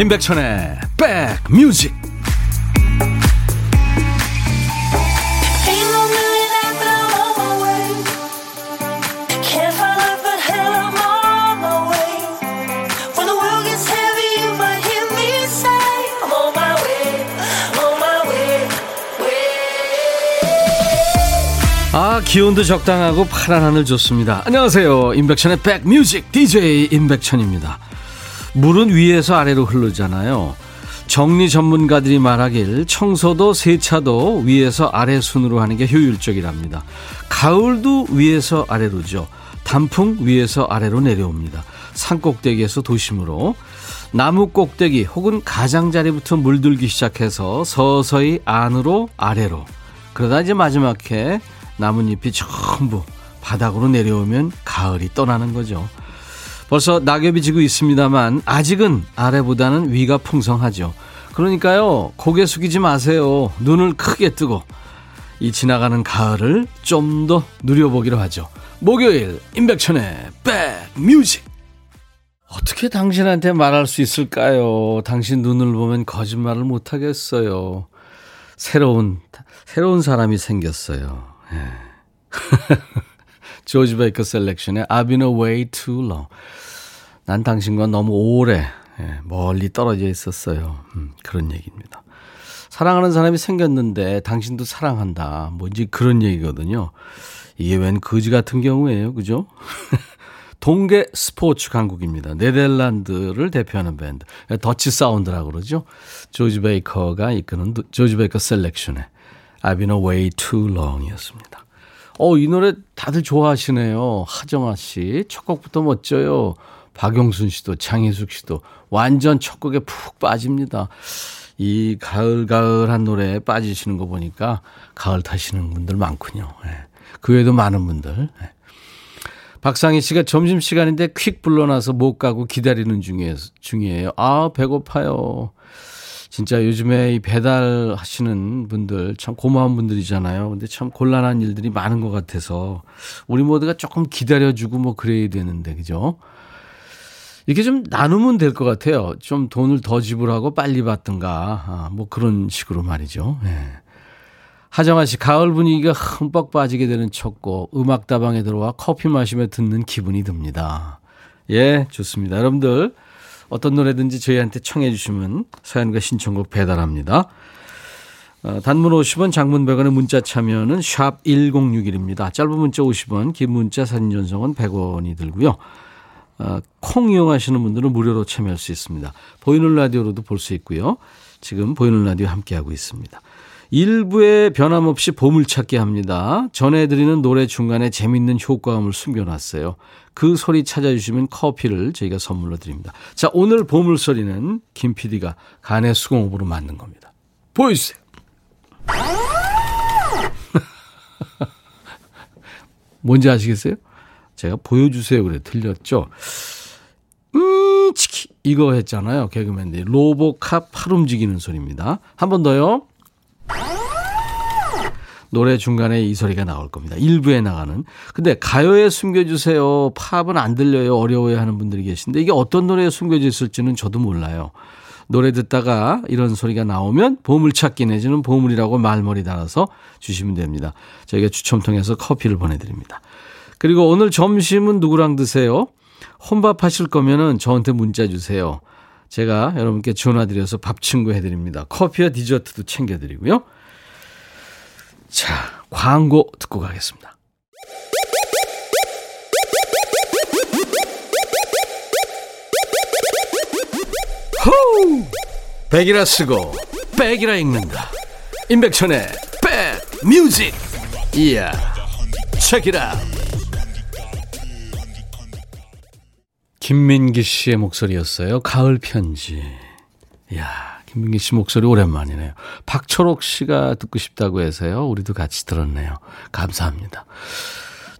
임백천의 백뮤직. 아 기온도 적당하고 파란 하늘 좋습니다. 안녕하세요. 임백천의 백뮤직 DJ 임백천입니다 물은 위에서 아래로 흐르잖아요. 정리 전문가들이 말하길 청소도 세차도 위에서 아래 순으로 하는 게 효율적이랍니다. 가을도 위에서 아래로죠. 단풍 위에서 아래로 내려옵니다. 산 꼭대기에서 도심으로. 나무 꼭대기 혹은 가장자리부터 물들기 시작해서 서서히 안으로 아래로. 그러다 이제 마지막에 나뭇잎이 전부 바닥으로 내려오면 가을이 떠나는 거죠. 벌써 낙엽이 지고 있습니다만 아직은 아래보다는 위가 풍성하죠. 그러니까요, 고개 숙이지 마세요. 눈을 크게 뜨고 이 지나가는 가을을 좀 더 누려보기로 하죠. 목요일 임백천의 백뮤직 어떻게 당신한테 말할 수 있을까요? 당신 눈을 보면 거짓말을 못 하겠어요. 새로운 새로운 사람이 생겼어요. 예. 조지 베이커 셀렉션의 I've been away too long. 난 당신과 너무 오래 예, 멀리 떨어져 있었어요. 음, 그런 얘기입니다. 사랑하는 사람이 생겼는데 당신도 사랑한다. 뭔지 그런 얘기거든요. 이게 웬 거지 같은 경우예요. 그죠? 동계 스포츠 강국입니다. 네덜란드를 대표하는 밴드. Dutch sound라고 그러죠. 조지 베이커가 이끄는 조지 베이커 셀렉션의 I've been away too long 이었습니다. 어, 이 노래 다들 좋아하시네요. 하정아 씨. 첫 곡부터 멋져요. 박용순 씨도 장혜숙 씨도 완전 첫 곡에 푹 빠집니다. 이 가을가을한 노래에 빠지시는 거 보니까 가을 타시는 분들 많군요. 네. 그 외에도 많은 분들. 네. 박상희 씨가 점심시간인데 퀵 불러놔서 못 가고 기다리는 중에, 중이에요. 아, 배고파요. 진짜 요즘에 이 배달 하시는 분들 참 고마운 분들이잖아요. 근데 참 곤란한 일들이 많은 것 같아서 우리 모두가 조금 기다려주고 뭐 그래야 되는데, 그죠? 이렇게 좀 나누면 될 것 같아요. 좀 돈을 더 지불하고 빨리 받든가, 아, 뭐 그런 식으로 말이죠. 예. 하정아 씨, 가을 분위기가 흠뻑 빠지게 되는 첫 곡, 음악다방에 들어와 커피 마시며 듣는 기분이 듭니다. 예, 좋습니다. 여러분들, 어떤 노래든지 저희한테 청해 주시면 사연과 신청곡 배달합니다. 어, 단문 50원, 장문 100원의 문자 참여는 샵 1061입니다. 짧은 문자 50원, 긴 문자 사진 전송은 100원이 들고요. 어, 콩 이용하시는 분들은 무료로 참여할 수 있습니다. 보이는 라디오로도 볼 수 있고요. 지금 보이는 라디오 함께하고 있습니다. 일부에 변함없이 보물찾기 합니다. 전해드리는 노래 중간에 재밌는 효과음을 숨겨놨어요. 그 소리 찾아주시면 커피를 저희가 선물로 드립니다. 자, 오늘 보물소리는 김 PD가 간의 수공업으로 만든 겁니다. 보여주세요. 뭔지 아시겠어요? 제가 보여주세요. 그래. 들렸죠? 음, 치키. 이거 했잖아요. 개그맨들이. 로보캅 팔 움직이는 소리입니다. 한 번 더요. 노래 중간에 이 소리가 나올 겁니다. 일부에 나가는. 근데 가요에 숨겨주세요. 팝은 안 들려요. 어려워요 하는 분들이 계신데 이게 어떤 노래에 숨겨져 있을지는 저도 몰라요. 노래 듣다가 이런 소리가 나오면 보물찾기 내지는 보물이라고 말머리 달아서 주시면 됩니다. 저희가 추첨 통해서 커피를 보내드립니다. 그리고 오늘 점심은 누구랑 드세요? 혼밥 하실 거면은 저한테 문자 주세요. 제가 여러분께 전화드려서 밥 친구 해드립니다. 커피와 디저트도 챙겨드리고요. 자, 광고 듣고 가겠습니다. 호우! 백이라 쓰고 백이라 읽는다. 임백천의 백 뮤직. 이야. 책이라. 김민기 씨의 목소리였어요. 가을 편지. 이야. 김민기 씨 목소리 오랜만이네요. 박철옥 씨가 듣고 싶다고 해서요. 우리도 같이 들었네요. 감사합니다.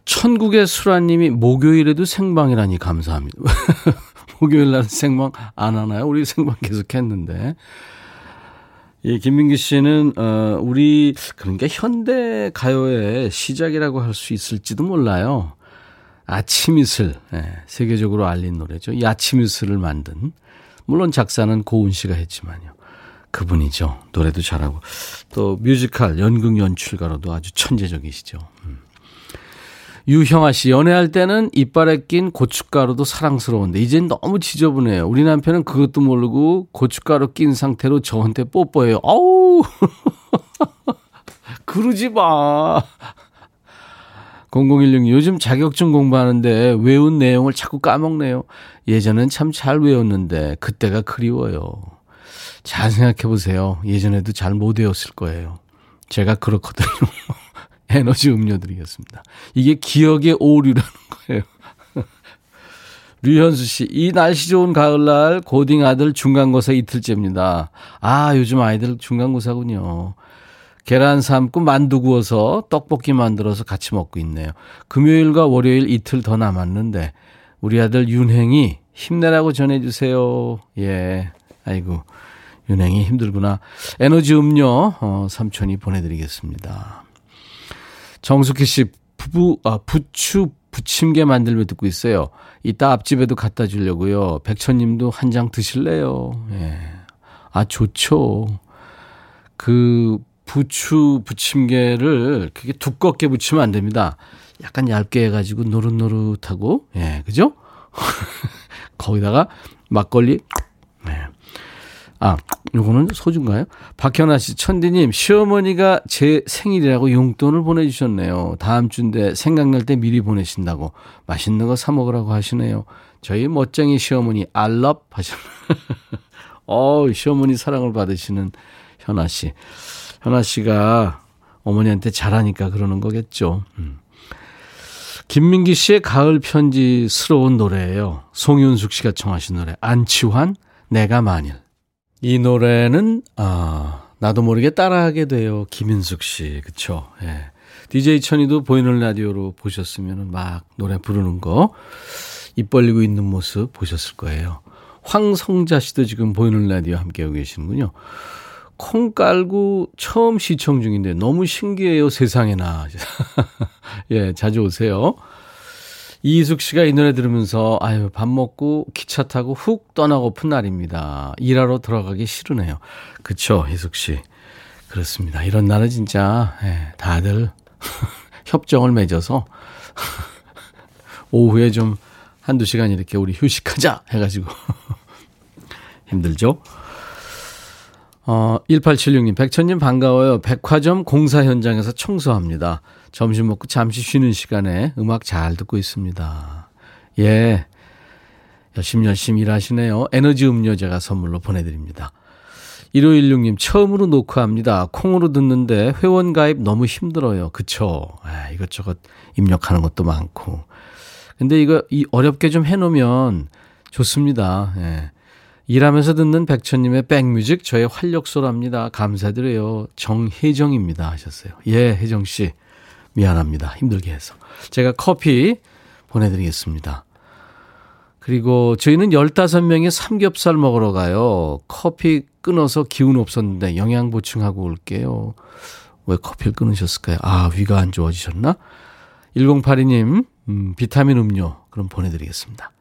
천국의 수라님이 목요일에도 생방이라니 감사합니다. 목요일 날 생방 안 하나요? 우리 생방 계속 했는데. 예, 김민기 씨는, 어, 우리, 그러니까 현대 가요의 시작이라고 할 수 있을지도 몰라요. 아침 이슬, 예, 세계적으로 알린 노래죠. 이 아침 이슬을 만든 물론 작사는 고은 씨가 했지만요. 그분이죠. 노래도 잘하고 또 뮤지컬 연극 연출가로도 아주 천재적이시죠. 음. 유형아 씨 연애할 때는 이빨에 낀 고춧가루도 사랑스러운데 이젠 너무 지저분해요. 우리 남편은 그것도 모르고 고춧가루 낀 상태로 저한테 뽀뽀해요. 아우 그러지 마. 0016 요즘 자격증 공부하는데 외운 내용을 자꾸 까먹네요. 예전엔 참 잘 외웠는데 그때가 그리워요. 잘 생각해 보세요. 예전에도 잘 못 외웠을 거예요. 제가 그렇거든요. 에너지 음료 드리겠습니다. 이게 기억의 오류라는 거예요. 류현수 씨, 이 날씨 좋은 가을날 고딩 아들 중간고사 이틀째입니다. 아, 요즘 아이들 중간고사군요. 계란 삶고 만두 구워서 떡볶이 만들어서 같이 먹고 있네요. 금요일과 월요일 이틀 더 남았는데 우리 아들 윤행이 힘내라고 전해주세요. 예. 아이고, 윤행이 힘들구나. 에너지 음료, 어, 삼촌이 보내드리겠습니다. 정숙희 씨, 부부, 아, 부추 부침개 만들며 듣고 있어요. 이따 앞집에도 갖다 주려고요. 백천님도 한 장 드실래요? 예. 아, 좋죠. 그, 부추 부침개를 그게 두껍게 부치면 안 됩니다. 약간 얇게 해가지고 노릇노릇하고, 예, 그죠? 거기다가 막걸리, 네. 아, 요거는 소주인가요? 박현아 씨, 천디님, 시어머니가 제 생일이라고 용돈을 보내주셨네요. 다음 주인데 생각날 때 미리 보내신다고 맛있는 거 사 먹으라고 하시네요. 저희 멋쟁이 시어머니, 알럽 하셨나. 어, 시어머니 사랑을 받으시는 현아 씨. 현아 씨가 어머니한테 잘하니까 그러는 거겠죠. 음. 김민기 씨의 가을 편지스러운 노래예요. 송윤숙 씨가 청하신 노래 안치환 내가 만일. 이 노래는 아 나도 모르게 따라하게 돼요. 김인숙 씨. 그쵸? 예. DJ 천이도 보이는 라디오로 보셨으면 막 노래 부르는 거, 입 벌리고 있는 모습 보셨을 거예요. 황성자 씨도 지금 보이는 라디오 함께하고 계시는군요. 콩 깔고 처음 시청 중인데 너무 신기해요, 세상에나. 예, 자주 오세요. 이희숙 씨가 이 노래 들으면서 아유, 밥 먹고 기차 타고 훅 떠나고픈 날입니다. 일하러 들어가기 싫으네요. 그쵸, 희숙 씨. 그렇습니다. 이런 날은 진짜 예, 다들 협정을 맺어서 오후에 좀 한두 시간 이렇게 우리 휴식하자 해가지고 힘들죠? 어, 1876님, 백천님 반가워요. 백화점 공사 현장에서 청소합니다. 점심 먹고 잠시 쉬는 시간에 음악 잘 듣고 있습니다. 예. 열심히 열심히 일하시네요. 에너지 음료 제가 선물로 보내드립니다. 1516님, 처음으로 녹화합니다. 콩으로 듣는데 회원 가입 너무 힘들어요. 그쵸? 아, 이것저것 입력하는 것도 많고. 근데 이거 이 어렵게 좀 해놓으면 좋습니다. 예. 일하면서 듣는 백천님의 백뮤직 저의 활력소랍니다. 감사드려요. 정혜정입니다. 하셨어요. 예, 혜정 씨. 미안합니다. 힘들게 해서. 제가 커피 보내드리겠습니다. 그리고 저희는 15명이 삼겹살 먹으러 가요. 커피 끊어서 기운 없었는데 영양 보충하고 올게요. 왜 커피를 끊으셨을까요? 아, 위가 안 좋아지셨나? 1082님, 음, 비타민 음료 그럼 보내드리겠습니다.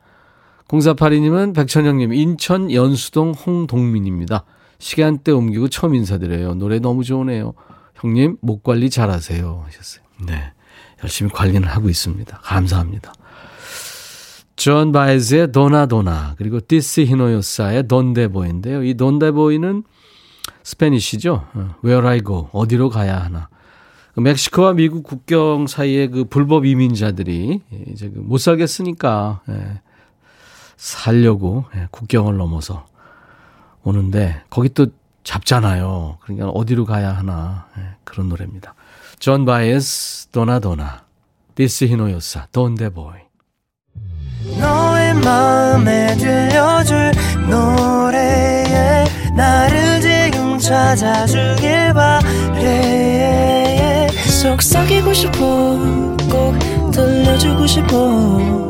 0482님은 백천영님, 인천 연수동 홍동민입니다. 시간대 옮기고 처음 인사드려요. 노래 너무 좋으네요. 형님, 목 관리 잘 하세요. 하셨어요. 네. 열심히 관리는 하고 있습니다. 감사합니다. 존 바에즈의 도나도나, 그리고 티시 이노호사의 Donde Voy인데요. 이 Donde Voy는 Spanish죠. 어, Where I go, 어디로 가야 하나. 멕시코와 미국 국경 사이에 그 불법 이민자들이 이제 그못 살겠으니까 예, 살려고 예, 국경을 넘어서 오는데 거기 또 잡잖아요. 그러니까 어디로 가야 하나 예, 그런 노래입니다. 존 바에즈 도나도나 티시 이노호사 Donde Voy 너의 마음에 들려줄 노래에 나를 지금 찾아주길 바래 속삭이고 싶어 꼭 들려주고 싶어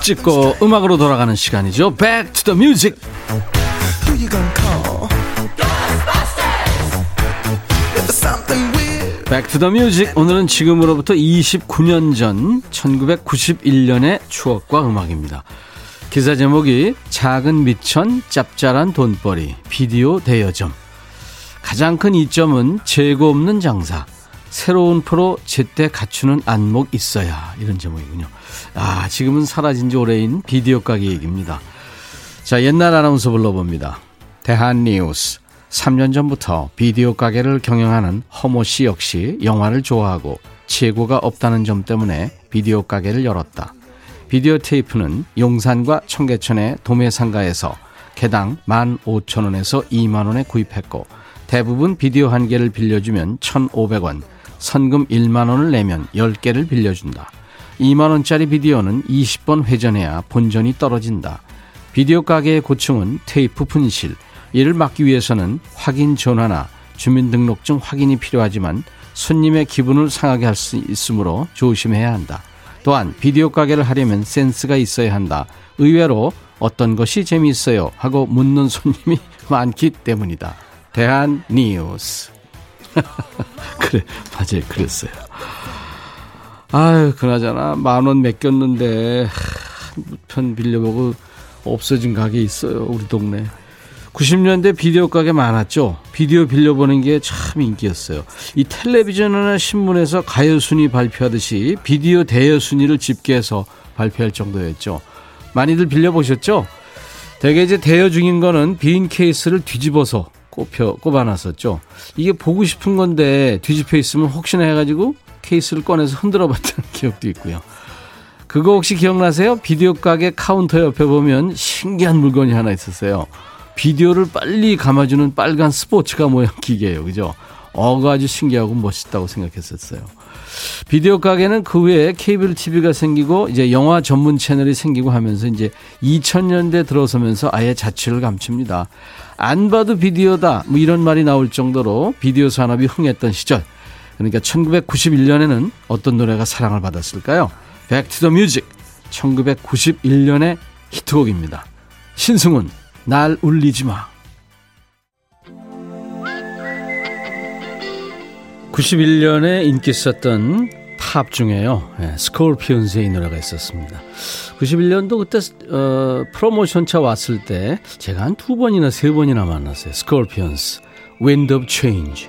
찍고 음악으로 돌아가는 시간이죠. Back to the music. Music. 오늘은 지금으로부터 29년 전 1991년의 추억과 음악입니다. 기사 제목이 작은 미천 짭짤한 돈벌이 비디오 대여점. 가장 큰 이점은 재고 없는 장사. 새로운 프로 제때 갖추는 안목 있어야 이런 제목이군요. 아 지금은 사라진 지 오래인 비디오 가게 얘기입니다. 자 옛날 아나운서 불러봅니다. 대한뉴스 3년 전부터 비디오 가게를 경영하는 허모 씨 역시 영화를 좋아하고 재고가 없다는 점 때문에 비디오 가게를 열었다. 비디오 테이프는 용산과 청계천의 도매상가에서 개당 15,000원에서 2만원에 구입했고 대부분 비디오 한 개를 빌려주면 1,500원, 선금 1만원을 내면 10개를 빌려준다. 2만원짜리 비디오는 20번 회전해야 본전이 떨어진다. 비디오 가게의 고충은 테이프 분실. 이를 막기 위해서는 확인 전화나 주민등록증 확인이 필요하지만 손님의 기분을 상하게 할 수 있으므로 조심해야 한다. 또한 비디오 가게를 하려면 센스가 있어야 한다. 의외로 어떤 것이 재미있어요 하고 묻는 손님이 많기 때문이다. 대한 뉴스. 그래, 맞아요. 그랬어요. 아유, 그나저나 만 원 맡겼는데 편 빌려보고 없어진 가게 있어요. 우리 동네. 90년대 비디오 가게 많았죠. 비디오 빌려보는 게 참 인기였어요. 이 텔레비전이나 신문에서 가요 순위 발표하듯이 비디오 대여 순위를 집계해서 발표할 정도였죠. 많이들 빌려보셨죠? 대개 이제 대여 중인 거는 빈 케이스를 뒤집어서 꼽혀 꼽아놨었죠. 이게 보고 싶은 건데 뒤집혀 있으면 혹시나 해가지고 케이스를 꺼내서 흔들어 봤다는 기억도 있고요. 그거 혹시 기억나세요? 비디오 가게 카운터 옆에 보면 신기한 물건이 하나 있었어요. 비디오를 빨리 감아주는 빨간 스포츠카 모양 기계예요. 그죠? 어가 아주 신기하고 멋있다고 생각했었어요. 비디오 가게는 그 후에 케이블 TV가 생기고 이제 영화 전문 채널이 생기고 하면서 이제 2000년대 들어서면서 아예 자취를 감춥니다. 안 봐도 비디오다 뭐 이런 말이 나올 정도로 비디오 산업이 흥했던 시절. 그러니까 1991년에는 어떤 노래가 사랑을 받았을까요? Back to the Music 1991년의 히트곡입니다. 신승훈 날 울리지 마. 91년에 인기 있었던 팝 중에요. 네, 스콜피언스의 노래가 있었습니다. 91년도 그때 어, 프로모션 차 왔을 때 제가 한 두 번이나 세 번이나 만났어요. 스콜피언스, Wind of Change.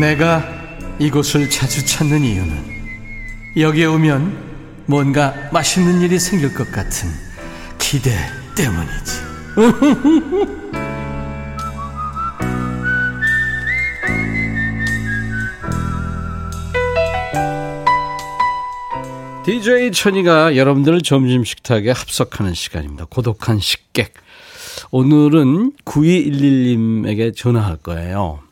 내가 이곳을 자주 찾는 이유는 여기에 오면 뭔가 맛있는 일이 생길 것 같은 기대 때문이지. DJ 천이가 여러분들을 점심 식탁에 합석하는 시간입니다. 고독한 식객. 오늘은 9211님에게 전화할 거예요.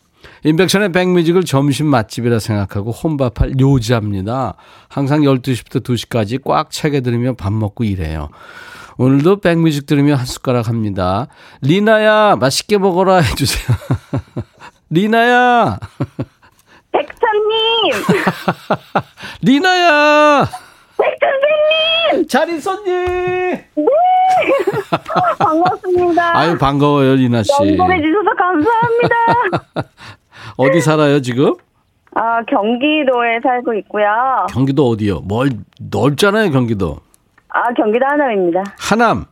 인백션의 백뮤직을 점심 맛집이라 생각하고 혼밥할 요자입니다. 항상 12시부터 2시까지 꽉 차게 들으며 밥 먹고 일해요. 오늘도 백뮤직 들으며 한 숟가락 합니다. 리나야, 맛있게 먹어라 해주세요. 리나야! 백천님! 리나야! 백천생님! 잘 있었니? 반갑습니다. 아유, 반가워요, 리나 씨. 연결해주셔서 감사합니다. 어디 살아요, 지금? 아, 경기도에 살고 있고요. 경기도 어디요? 멀, 넓잖아요, 경기도. 아, 경기도 하남입니다. 하남.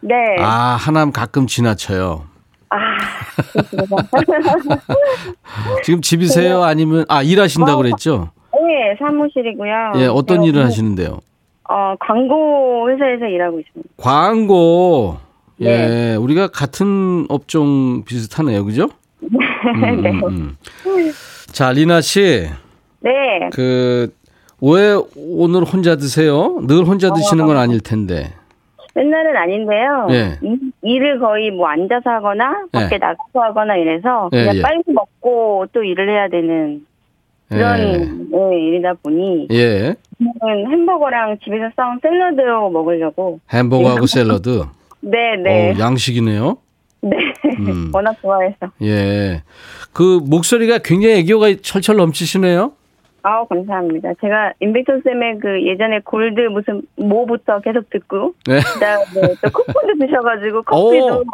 네. 아, 하남 가끔 지나쳐요. 아, 지금 집이세요? 아니면, 아, 일하신다고 그랬죠? 네, 사무실이고요. 예, 어떤 제가 일을 그, 하시는데요? 어, 광고 회사에서 일하고 있습니다. 광고. 예, 네. 우리가 같은 업종 비슷하네요, 그죠? 음, 네. 음, 음. 자, 리나 씨, 네. 그, 왜 오늘 혼자 드세요? 늘 혼자 드시는 건 아닐 텐데. 맨날은 아닌데요. 예. 이- 일을 거의 뭐 앉아서 하거나 밖에 예. 나가서 하거나 이래서 예, 그냥 예. 빨리 먹고 또 일을 해야 되는 그런 예. 네, 일이다 보니 예. 햄버거랑 집에서 싸운 샐러드 먹으려고 햄버거하고 샐러드. 네, 네. 어, 양식이네요. 네. 음. 워낙 좋아해서. 예. 그 목소리가 굉장히 애교가 철철 넘치시네요. 아우, 감사합니다. 제가 임백천 쌤의 그 예전에 골드 무슨 뭐부터 계속 듣고, 네. 그 다음에 또 쿠폰도 드셔가지고 커피도,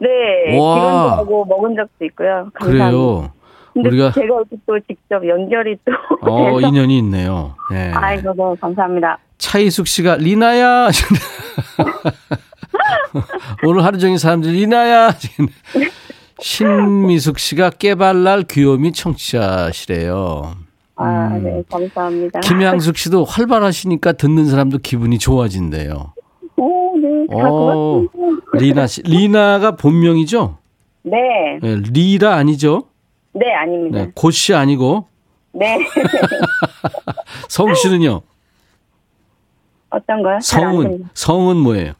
네, 하고 먹은 적도 있고요. 감사합니다. 그래요. 근데 우리가- 제가 또 직접 연결이 또 어, 인연이 있네요. 예. 아이고, 네, 감사합니다. 차이숙 씨가 리나야. 오늘 하루 종일 사람들이 리나야. 신미숙 씨가 깨발랄 귀요미 청취자시래요. 아, 음. 네, 감사합니다. 김양숙 씨도 활발하시니까 듣는 사람도 기분이 좋아진대요. 오, 네, 다 어. 리나 씨. 리나가 본명이죠? 네, 예, 리라 아니죠? 네, 아닙니다. 네, 고씨 아니고 네. 성 씨는요? 어떤 거요? 성은. 성은 뭐예요?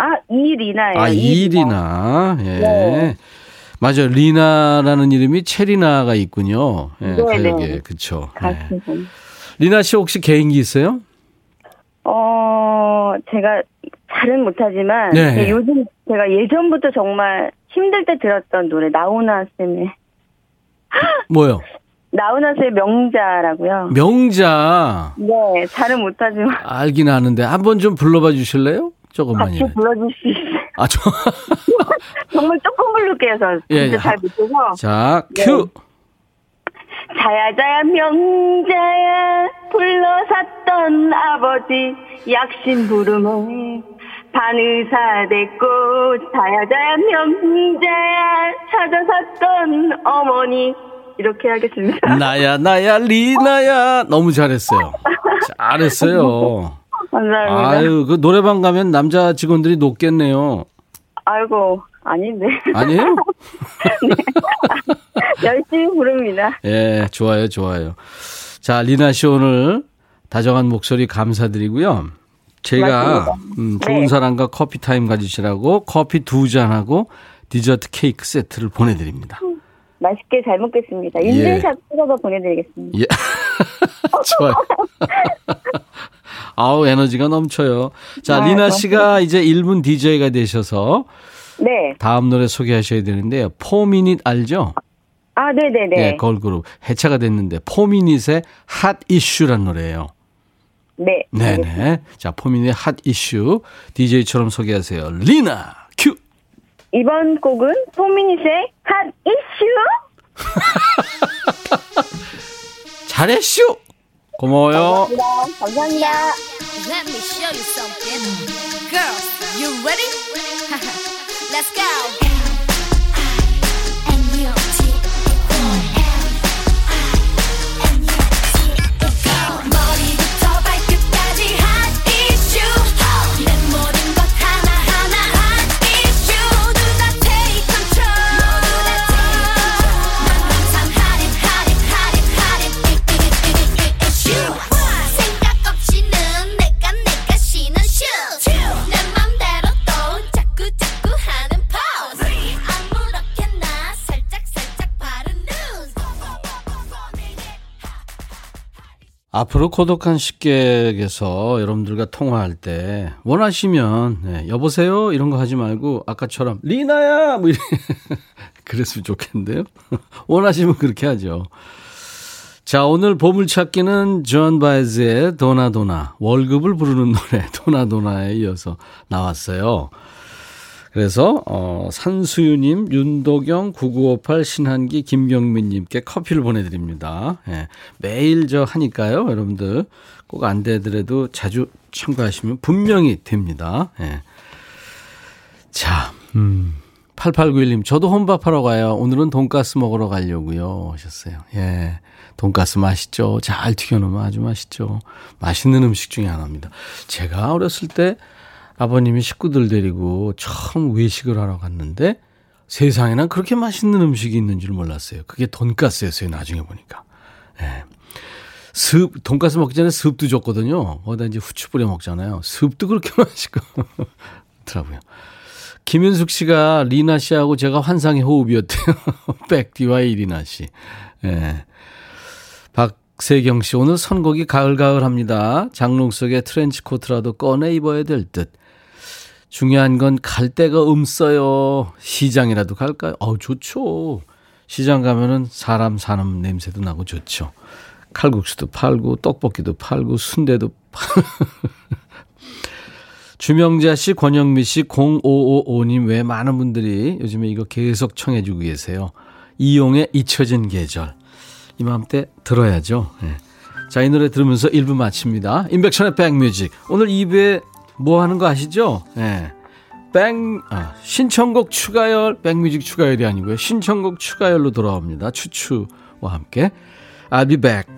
아, 이리나예요. 아 이리나 예 네. 맞아요 리나라는 이름이 체리나가 있군요. 예, 네, 가요계 네. 그렇죠. 가수 분. 리나 씨 혹시 개인기 있어요? 어, 제가 잘은 못하지만 네. 예, 요즘 제가 예전부터 정말 힘들 때 들었던 노래 나훈아 쌤의 뭐요? 나훈아 쌤의 명자라고요. 명자 네, 잘은 못하지만 알긴 아는데 한번 좀 불러봐 주실래요? 같이 조금만이라도. 불러줄 수 있어요. 아, 저, 정말 조금 부를게요, 저 예, 예. 잘 못해서. 자, 네. 큐. 자야 자야 명자야 불러샀던 아버지 약신 부름에 반의사 됐고 자야 자야 명자야 찾아샀던 어머니 이렇게 하겠습니다. 나야 나야 리나야 너무 잘했어요. 잘했어요. 감사합니다. 아유 그 노래방 가면 남자 직원들이 높겠네요. 아이고 아닌데 아니에요? 열심히 부릅니다. 예, 좋아요, 좋아요. 자, 리나 씨 오늘 다정한 목소리 감사드리고요. 제가. 음, 좋은 네. 사람과 커피 타임 가지시라고 커피 두 잔하고 디저트 케이크 세트를 보내드립니다. 맛있게 잘 먹겠습니다. 인증샷 찍어서 보내드리겠습니다. 예. 좋아요. 아우, 에너지가 넘쳐요. 자, 아, 리나. 씨가 이제 1분 DJ가 되셔서 네. 다음 노래 소개하셔야 되는데요. 포미닛 알죠? 아, 네네네. 예, 걸그룹. 해체가 됐는데 포미닛의 Hot Issue란 노래예요. 네. 알겠습니다. 네네. 자, 포미닛의 Hot Issue DJ처럼 소개하세요. 리나 큐. 이번 곡은 포미닛의 Hot Issue. 잘했슈. 고마워요. 감사합니다. 감사합니다. Let me show you something. Girls, you ready? Let's go. 앞으로 고독한 식객에서 여러분들과 통화할 때 원하시면 네, 여보세요 이런 거 하지 말고 아까처럼 리나야 뭐 이래 그랬으면 좋겠는데요. 원하시면 그렇게 하죠. 자 오늘 보물찾기는 존 바에즈의 도나도나 월급을 부르는 노래 도나도나에 이어서 나왔어요. 그래서 어, 산수유님, 윤도경, 9958, 신한기, 김경민님께 커피를 보내드립니다. 예, 매일 저 하니까요, 여러분들 꼭 안 되더라도 자주 참가하시면 분명히 됩니다. 예. 자, 음, 8891님, 저도 혼밥하러 가요. 오늘은 돈가스 먹으러 가려고요. 하셨어요. 예. 돈가스 맛있죠. 잘 튀겨놓으면 아주 맛있죠. 맛있는 음식 중에 하나입니다. 제가 어렸을 때 아버님이 식구들 데리고 처음 외식을 하러 갔는데 세상에는 그렇게 맛있는 음식이 있는 줄 몰랐어요. 그게 돈가스였어요. 나중에 보니까. 예. 습, 돈가스 먹기 전에 습도 줬거든요. 거기다 이제 후추 뿌려 먹잖아요. 습도 그렇게 맛있고. 더라고요. 김윤숙 씨가 리나 씨하고 제가 환상의 호흡이었대요. 백디와이 리나 씨. 예. 박세경 씨, 오늘 선곡이 가을가을 합니다. 장롱 속에 트렌치 코트라도 꺼내 입어야 될 듯. 중요한 건 갈 데가 없어요. 시장이라도 갈까요? 어우, 좋죠. 시장 가면은 사람 사는 냄새도 나고 좋죠. 칼국수도 팔고, 떡볶이도 팔고, 순대도 팔고. 주명자 씨, 권영미 씨, 0555님 외 많은 분들이 요즘에 이거 계속 청해 주고 계세요. 이용의 잊혀진 계절. 이맘때 들어야죠. 예. 자, 이 노래 들으면서 1부 마칩니다. 인백션의 백뮤직. 오늘 2부에 뭐 하는 거 아시죠? 예. 백, 아, 신청곡 추가열, 백뮤직 추가열이 아니고요. 신청곡 추가열로 돌아옵니다. 추추와 함께. I'll be back.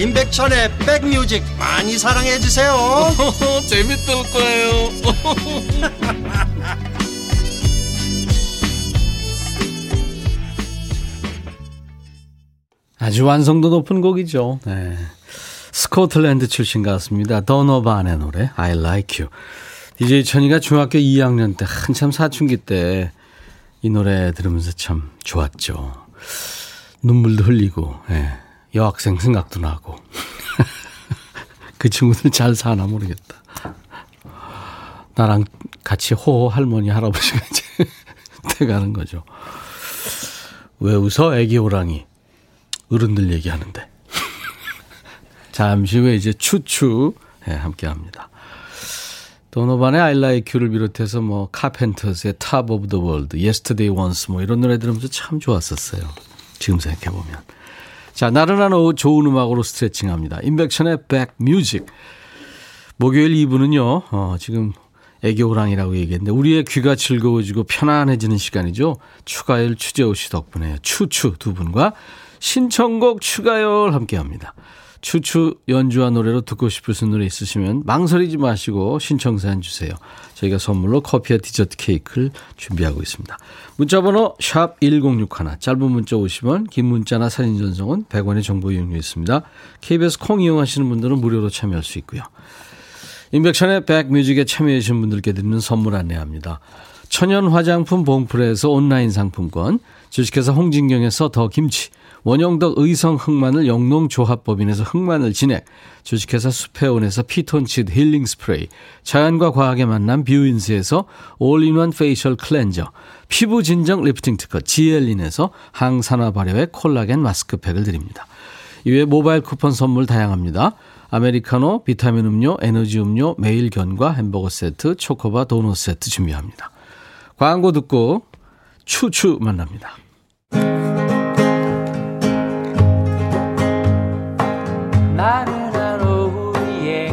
임백천의 백뮤직 많이 사랑해 주세요 재밌을 거예요 아주 완성도 높은 곡이죠. 네. 스코틀랜드 출신 가수입니다. 더너반의 노래 I Like You. DJ 천이가 중학교 2학년 때 한참 사춘기 때 이 노래 들으면서 참 좋았죠. 눈물도 흘리고 예. 여학생 생각도 나고 그 친구들 잘 사나 모르겠다. 나랑 같이 호호 할머니 할아버지가 이제 돼가는 거죠. 왜 웃어 애기 호랑이 어른들 얘기하는데. 잠시 후에 이제 추추 네, 함께 합니다. 도노반의 I Like You를 비롯해서 뭐 카펜터스의 Top of the World, Yesterday Once 뭐 이런 노래 들으면서 참 좋았었어요. 지금 생각해 보면. 자, 나른한 오후 좋은 음악으로 스트레칭합니다. 인백션의 백뮤직. 목요일 2부는요. 어, 지금 애기 호랑이라고 얘기했는데 우리의 귀가 즐거워지고 편안해지는 시간이죠. 추가열 추재호 씨 덕분에 추추 두 분과 신청곡 추가열 함께합니다. 추추 연주와 노래로 듣고 싶으신 노래 있으시면 망설이지 마시고 신청사연 주세요. 저희가 선물로 커피와 디저트 케이크를 준비하고 있습니다. 문자번호 샵 1061, 짧은 문자 50원, 긴 문자나 사진 전송은 100원의 정보 이용료 있습니다. KBS 콩 이용하시는 분들은 무료로 참여할 수 있고요. 인백션의 백뮤직에 참여해주신 분들께 드리는 선물 안내합니다. 천연 화장품 봉프레에서 온라인 상품권, 주식회사 홍진경에서 더 김치, 원형덕 의성 흑마늘 영농조합법인에서 흑마늘 진액, 주식회사 수페온에서 피톤치드 힐링 스프레이, 자연과 과학의 만남 뷰인스에서 all-in-one facial cleanser, 피부 진정 리프팅 특허 지엘린에서 항산화 발효의 콜라겐 마스크팩을 드립니다. 이외에 모바일 쿠폰 선물 다양합니다. 아메리카노, 비타민 음료, 에너지 음료, 매일 견과 햄버거 세트, 초코바 도넛 세트 준비합니다. 광고 듣고 추추 만납니다. 나른한 오후에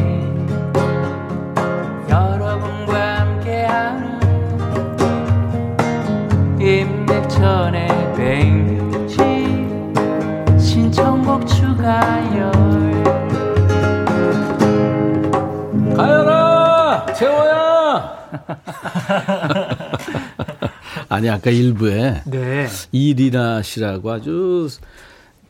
여러분과 함께하는 임백천의 백뮤직 신청곡 추가열 가연아! 재호야! 아니, 아까 일부에 네. 이리나 씨라고 아주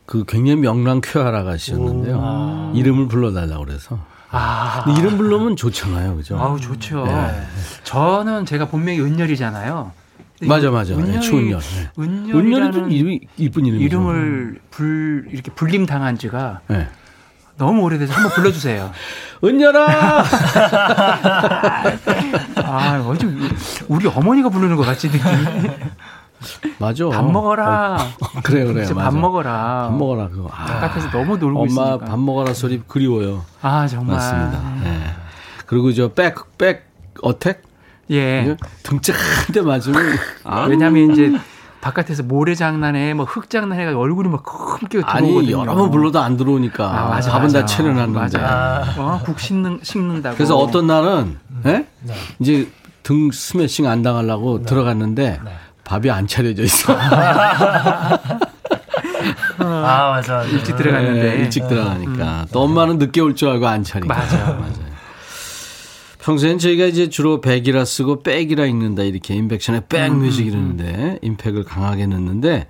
그 굉장히 명랑 쾌활 아가씨였는데요. 이름을 불러달라고 그래서. 아, 이름 부르면 좋잖아요. 그죠? 아우 좋죠. 네. 저는 제가 본명이 은열이잖아요. 맞아, 이 맞아. 네, 은열이, 추은열. 네. 은열이라는 은열이 좀 이름이 이쁜 이름이죠. 이름을 불 이렇게 불림 당한 지가 네. 너무 오래돼서 한번 불러주세요. 은열아! 아, 어제 우리 어머니가 부르는 것 같지 느낌이. 맞아. 밥 먹어라. 어, 그래, 그래. 진짜 맞아. 밥 먹어라. 밥 먹어라, 그거. 아, 바깥에서 너무 놀고 엄마 있으니까. 밥 먹어라 소리 그리워요. 아 정말. 맞습니다. 네. 그리고 저 백, 백 어택? 예. 등짝 한 대 맞으면. 아, 왜냐하면 이제 바깥에서 모래 장난에 뭐 흙 장난 해가 얼굴이 막 크게 아니, 들어오거든요. 여러 번 불러도 안 들어오니까. 아, 맞아, 밥은 맞아. 다 차려놨는데. 맞아. 어, 국 식는 식는다고. 그래서 어떤 날은, 예? 이제 등 스매싱 안 당하려고 들어갔는데, 밥이 안 차려져 있어. 아 맞아. 일찍 들어갔는데. 네, 일찍 들어가니까. 또 엄마는 늦게 올 줄 알고 안 차리니까. 맞아. 맞아요. 평소엔 저희가 이제 주로 백이라 쓰고 백이라 읽는다 이렇게 인백션에 백뮤직 이러는데 임팩을 강하게 넣는데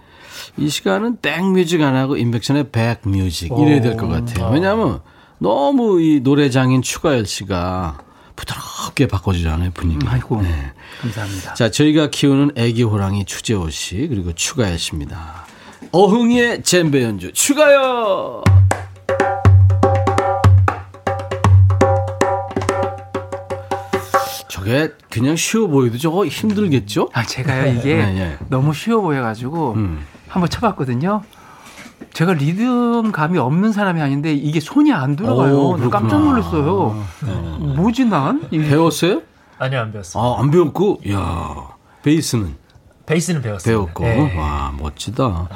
이 시간은 백뮤직 안 하고 인백션에 백뮤직 이래야 될 것 같아요. 왜냐하면 너무 이 노래장인 추가열 씨가 부드럽게 바꿔주잖아요 분위기. 아이고. 네. 감사합니다. 자, 저희가 키우는 애기 호랑이 추재호 씨 그리고 추가열 씨입니다. 어흥이의 젬베 연주 추가열. 저게 그냥 쉬워 보여도 저거 힘들겠죠? 아 제가요 이게 네, 네. 너무 쉬워 보여가지고 음. 한번 쳐봤거든요. 제가 리듬 감이 없는 사람이 아닌데 이게 손이 안 들어가요. 오, 나 깜짝. 놀랐어요. 뭐지 난? 이- 배웠어요? 아니요 안 배웠어요. 아, 안 배웠고, 야 베이스는 베이스는 배웠어요. 배웠고, 네. 와 멋지다.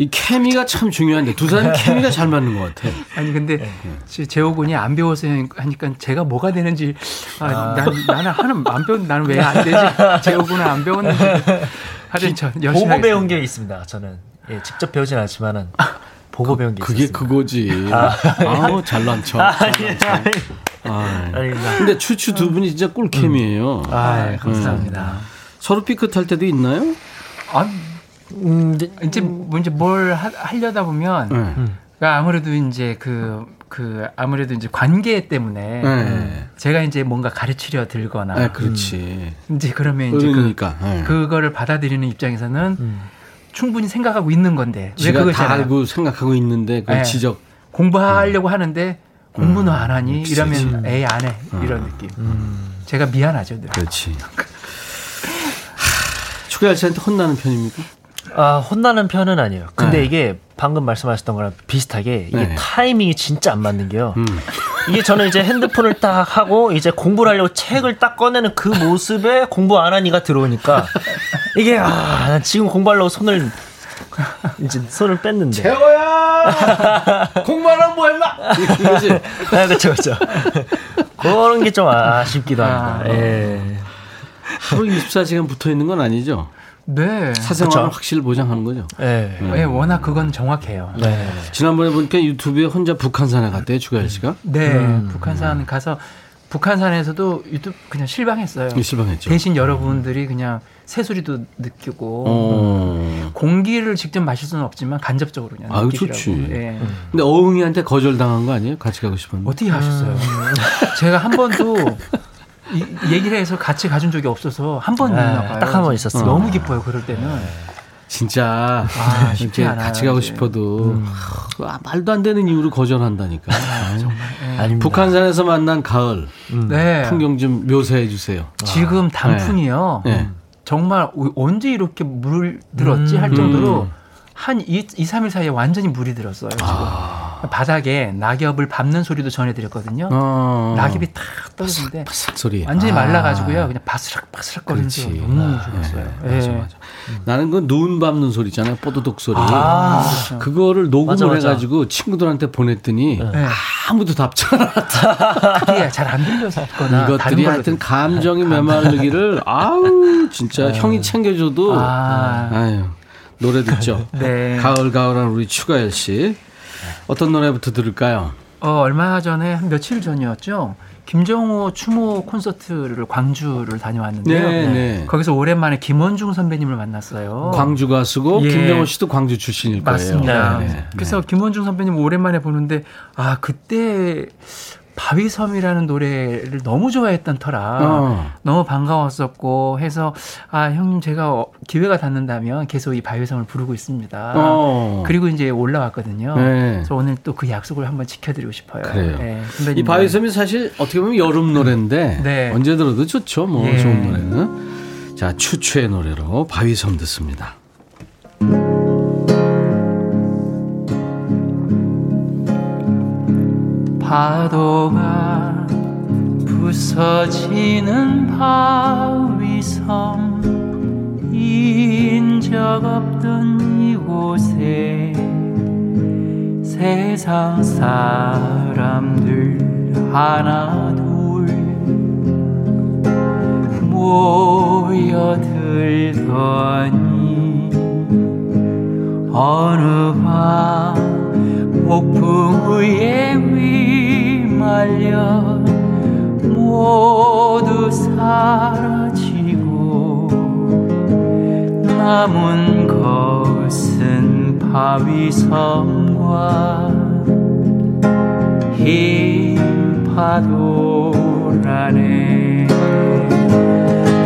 이 케미가 참 중요한데 두 사람 케미가 잘 맞는 것 같아. 아니 근데 지- 재호군이 안 배워서 하니까 제가 뭐가 되는지 아, 난, 나는 하는 안 배운 나는 왜 안 되지? 재호군은 안 배웠는지 하여튼 저 열심히 보고 하겠습니다. 배운 게 있습니다. 저는 예, 직접 배우진 않지만은 보고 배운 게 그게 있었습니다. 그거지. 아우 잘난 척. 아니, 잘난 척. 아니, 아, 아닙니다. 근데 추추 두 분이 진짜 꿀캠이에요. 아, 감사합니다. 서로 삐끗할 때도 있나요? 아, 음, 근데 이제 뭐 이제 뭘 하, 하려다 보면 네. 그러니까 아무래도 이제 그, 그 아무래도 이제 관계 때문에 네. 제가 이제 뭔가 가르치려 들거나 네, 그렇지. 이제 그러면 이제 그, 그러니까. 네. 그거를 받아들이는 입장에서는 음. 충분히 생각하고 있는 건데 왜 그걸 다잘 알고 생각하고 있는데 그 네. 지적. 공부하려고 하는데 공부는 안 하니 그치, 이러면 에이 안해 이런 느낌. 제가 미안하죠. 늘. 그렇지. 추가할 씨한테 혼나는 편입니까? 아 혼나는 편은 아니에요. 근데 네. 이게 방금 말씀하셨던 거랑 비슷하게 이게 네. 타이밍이 진짜 안 맞는 게요. 음. 이게 저는 이제 핸드폰을 딱 하고 이제 공부를 하려고 책을 딱 꺼내는 그 모습에 공부 안 하니가 들어오니까 이게 아, 난 지금 공부하려고 손을 이제 손을 뺐는데. 재호야! 공부하라고 뭐 했나? 이거지. 아, 그렇죠, 그렇죠. 그런 게 좀 아쉽기도 합니다. 아. 예. 하루 24시간 붙어 있는 건 아니죠? 네. 사생활을 그쵸. 확실히 보장하는 거죠. 예. 예, 워낙 그건 정확해요. 네. 지난번에 보니까 유튜브에 혼자 북한산에 갔대요, 추가열 씨가. 네, 음. 북한산 가서 북한산에서도 유튜브 그냥 실망했어요. 실망했죠. 대신 여러분들이 그냥 새소리도 느끼고 어. 공기를 직접 마실 수는 없지만 간접적으로 그냥 아유, 느끼시라고. 좋지. 예. 근데 어흥이한테 거절당한 거 아니에요? 같이 가고 싶었는데. 어떻게 하셨어요? 제가 한 번도 이, 얘기를 해서 같이 가준 적이 없어서 한번 네, 있나 봐요. 딱 한 번 있었어요. 너무 기뻐요. 그럴 때는. 진짜 아, 쉽지 않아요, 같이 가고. 싶어도 아, 말도 안 되는 이유로 거절한다니까. 아닙니다. 북한산에서 만난 가을 네. 풍경 좀 묘사해 주세요. 지금 단풍이요. 네. 정말 오- 언제 이렇게 물 들었지 할 정도로 한 2, 2, 3일 사이에 완전히 물이 들었어요. 지금. 바닥에 낙엽을 밟는 소리도 전해드렸거든요. 어. 낙엽이 탁 떨어지는데 바삭 소리. 완전히 아. 말라가지고요. 그냥 바스락 바스락 거리는. 소리가 너무 아, 좋았어요. 네, 맞아, 예. 맞아. 나는 그 눈 밟는 소리 있잖아요. 뽀드독 소리. 아, 그거를 녹음을 맞아, 맞아. 해가지고 친구들한테 보냈더니 네. 아무도 답장 안 하다. 그게 잘안 다른 이것들이 하여튼 감정이 메말르기를 아우 진짜 형이 챙겨줘도 아. 아유 노래 듣죠. 네. 가을 가을한 우리 추가열 씨 어떤 노래부터 들을까요? 어, 얼마 전에 한 며칠 전이었죠. 김정호 추모 콘서트를 광주를 다녀왔는데요. 네, 네. 거기서 오랜만에 김원중 선배님을 만났어요. 광주 가수고 예. 김정호 씨도 광주 출신일 거예요. 맞습니다. 네, 네. 그래서 김원중 선배님 오랜만에 보는데 아 그때 바위섬이라는 노래를 너무 좋아했던 터라 어. 너무 반가웠었고 해서 아 형님 제가 어, 기회가 닿는다면 계속 이 바위섬을 부르고 있습니다. 어. 그리고 이제 올라왔거든요. 네. 그래서 오늘 또 그 약속을 한번 지켜드리고 싶어요. 그래요. 네, 이 바위섬이 사실 어떻게 보면 여름 노래인데 네. 언제 들어도 좋죠. 뭐 예. 좋은 노래는. 자 추추의 노래로 바위섬 듣습니다. 파도가 부서지는 바위섬 인적 없던 이곳에 세상 사람들 하나 둘 모여들더니 어느 밤 폭풍 위에 휘말려 모두 사라지고 남은 것은 바위섬과 흰 파도라네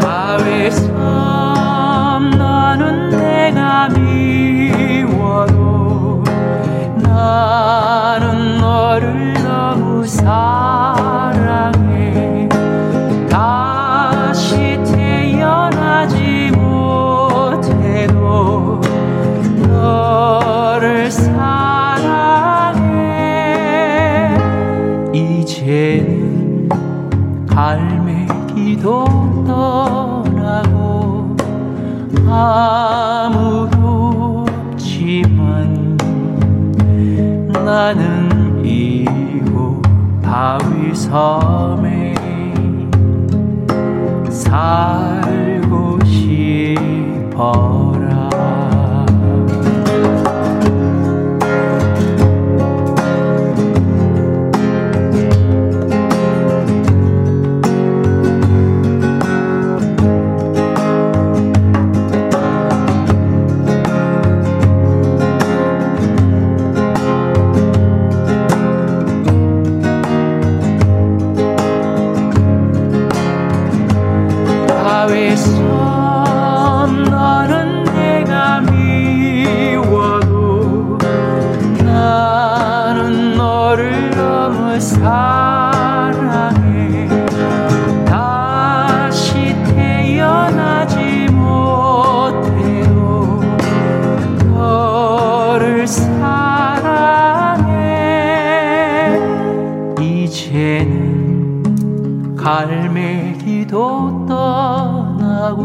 바위섬 너는 내가 미 너를 너무 사랑해. 다시 태어나지 못해도 너를 사랑해. 이제는 갈매기도 떠나고 아무도 없지만 나는 바위 섬에 살고 싶어 갈매기도 떠나고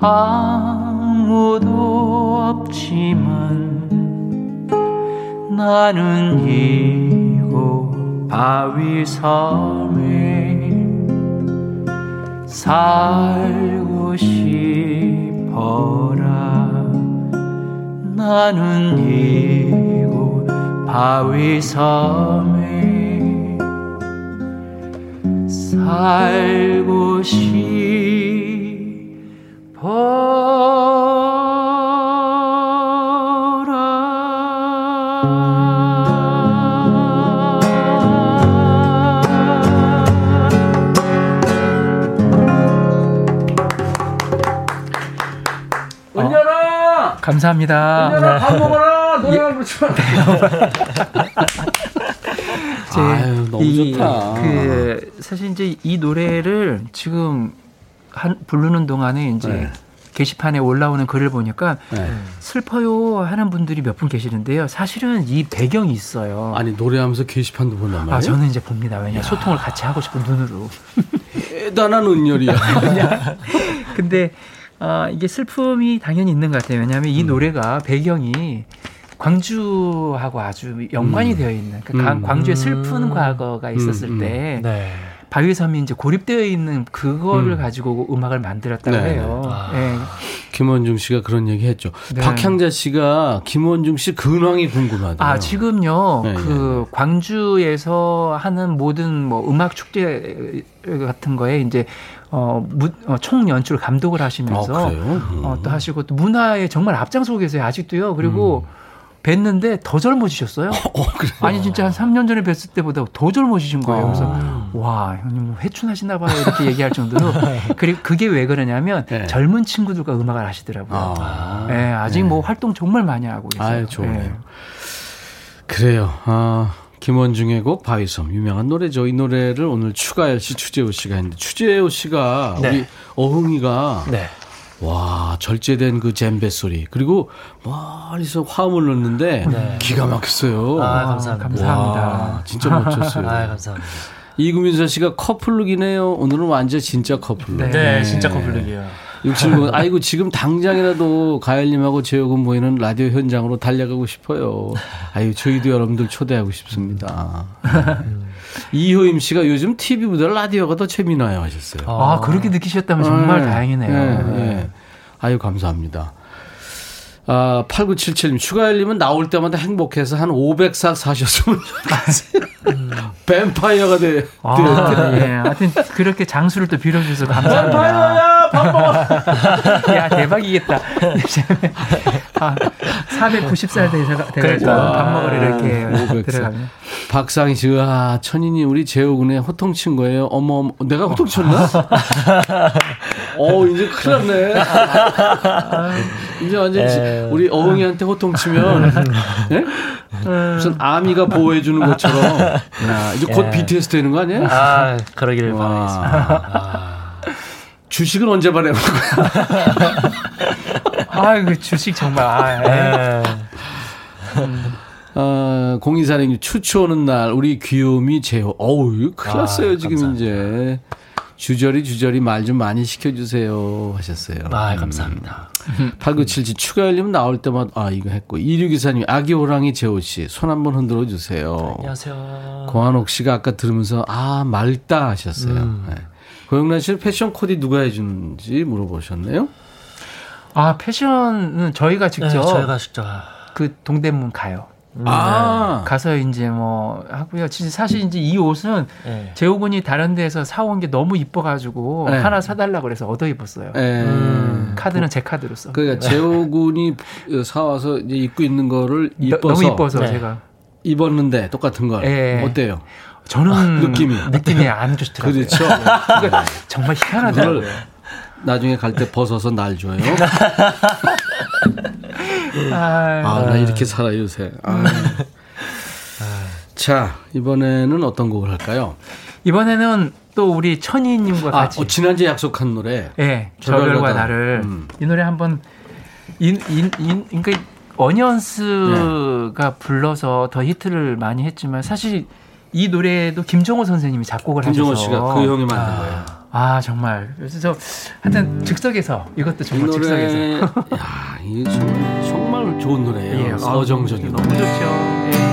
아무도 없지만 나는 이곳 바위 섬에 살고 싶어라. 나는 이곳 바위 섬에 살고 싶어 감사합니다. 밥 네. 먹어라. 노래만 부르지 마. 네. 너무 이, 좋다. 그 사실 이제 이 노래를 지금 한 부르는 동안에 이제 네. 게시판에 올라오는 글을 보니까 네. 슬퍼요 하는 분들이 몇 분 계시는데요. 사실은 이 배경이 있어요. 아니 노래하면서 게시판도 본단 말이에요. 아, 저는 이제 봅니다. 왜냐 소통을 같이 하고 싶은 눈으로. 대단한 은열이야. 근데 아, 이게 슬픔이 당연히 있는 것 같아요. 왜냐하면 이 노래가 배경이 광주하고 아주 연관이 되어 있는 그러니까 강- 음. 광주의 슬픈 과거가 있었을 음, 음. 때 네. 바위섬이 이제 고립되어 있는 그거를 음. 가지고 음악을 만들었다고 네. 해요. 아. 예. 김원중 씨가 그런 얘기 했죠. 네. 박향자 씨가 김원중 씨 근황이 궁금하대요. 아 지금요 네, 그 광주에서 하는 모든 뭐 음악 축제 같은 거에 이제 어, 무, 어, 총 연출 감독을 아, 하시면서 그래요? 음. 어, 또 하시고 또 문화에 정말 앞장서고 계세요 아직도요. 그리고 뵀는데 더 젊어지셨어요. 어, 그래요? 아니 진짜 한 3년 전에 뵀을 때보다 더 젊어지신 거예요. 그래서 아. 와 형님 뭐 회춘하시나 봐요 이렇게 얘기할 정도로 그리고 그게 왜 그러냐면 네. 젊은 친구들과 음악을 하시더라고요. 아. 예, 아직 네. 뭐 활동 정말 많이 하고 계세요. 아유, 좋네요. 예. 그래요. 아, 김원중의 곡 바위섬 유명한 노래죠. 이 노래를 오늘 추가열 씨, 추재호 씨가 했는데 추재호 씨가 네. 우리 어흥이가 네. 와 절제된 그 젬베 소리 그리고 멀리서 화음을 넣는데 네. 기가 막혔어요. 아, 감사합니다. 감사합니다. 와, 진짜 멋졌어요. 아, 감사합니다. 이구민서 씨가 커플룩이네요. 오늘은 완전 진짜 커플룩. 네. 네, 진짜 커플룩이에요. 679. 아이고 지금 당장이라도 가열님하고 제요금 모이는 라디오 현장으로 달려가고 싶어요. 아유 저희도 여러분들 초대하고 싶습니다. 이효임 씨가 요즘 TV보다 라디오가 더 재미나요 하셨어요. 아, 그렇게 느끼셨다면 정말 네. 다행이네요. 네, 네. 아유 감사합니다. 아, 8977님, 추가열님은 나올 때마다 행복해서 한 500살 사셨으면 좋겠어요. 뱀파이어가 돼. 아, 예. 하여튼 그렇게 장수를 또 빌어주셔서 감사합니다. 뱀파이어야! 밥 먹어! 야, 대박이겠다. 아, 490살 돼서, 돼가지고 그러니까. 밥 먹으러 이렇게 500살. 들어가면. 박상희 씨, 아, 천인이 우리 재호군의 호통 친 거예요. 어머, 어머, 내가 호통 쳤나? 어, 이제 큰일 났네. 이제 완전 지- 에. 우리 어흥이한테 호통 치면, 예? 무슨 아미가 보호해 주는 것처럼. 야, 이제 곧 예. BTS 되는 거 아니에요? 아, 그러기를 바라겠습니다. 와. 주식은 언제 발행할 거야? 아, 그 주식 정말. 아, 예. 예. 어, 공인사령님 추추 오는 날 우리 귀요미 재호. 어우, 큰일 아, 났어요, 지금 감사합니다. 이제. 주저리 주저리 말 좀 많이 시켜주세요 하셨어요. 아, 감사합니다. 8977 추가열님 나올 때마다 아 이거 했고 2624님 아기 호랑이 재호 씨손 한번 흔들어 주세요. 안녕하세요. 고한옥 씨가 아까 들으면서 아 맑다 하셨어요. 음. 네. 고영란 씨는 패션 코디 누가 해주는지 물어보셨네요. 아, 패션은 저희가 네, 직접 저희가 직접. 그 동대문 가요. 아 가서 이제 뭐 하고요. 진짜 사실 이제 이 옷은 네. 재호군이 다른 데서 사온 게 너무 이뻐가지고 네. 하나 사달라 그래서 얻어 입었어요. 예. 음. 카드는 제 카드로 써. 그러니까 재호 군이 사와서 이제 입고 있는 거를 너- 이뻐서 너무 이뻐서 네. 제가 입었는데 똑같은 걸 예. 어때요? 저는 느낌이. 느낌이 안 좋더라고요. 그렇죠. 그러니까 정말 희한하더라고요. 나중에 갈 때 벗어서 날 줘요. 아, 아, 나 이렇게 살아 요새. 아. 자, 이번에는 어떤 곡을 할까요? 이번에는 또 우리 천희님과 아, 같이 어, 지난주에 약속한 노래. 예, 저별과 저별과 나- 나를 음. 이 노래 한번 인, 인, 인, 그러니까 어니언스가 불러서 더 히트를 많이 했지만 사실 이 노래도 김종호 선생님이 작곡을 김종호 하셔서 씨가 그 형이 만든 거예요. 아 정말 그래서 저 하여튼 즉석에서 이것도 이 정말 즉석에서 노래, 야, 이게 정말, 정말 좋은 노래예요. 예, 아, 서정적인 너무. 좋죠. 예.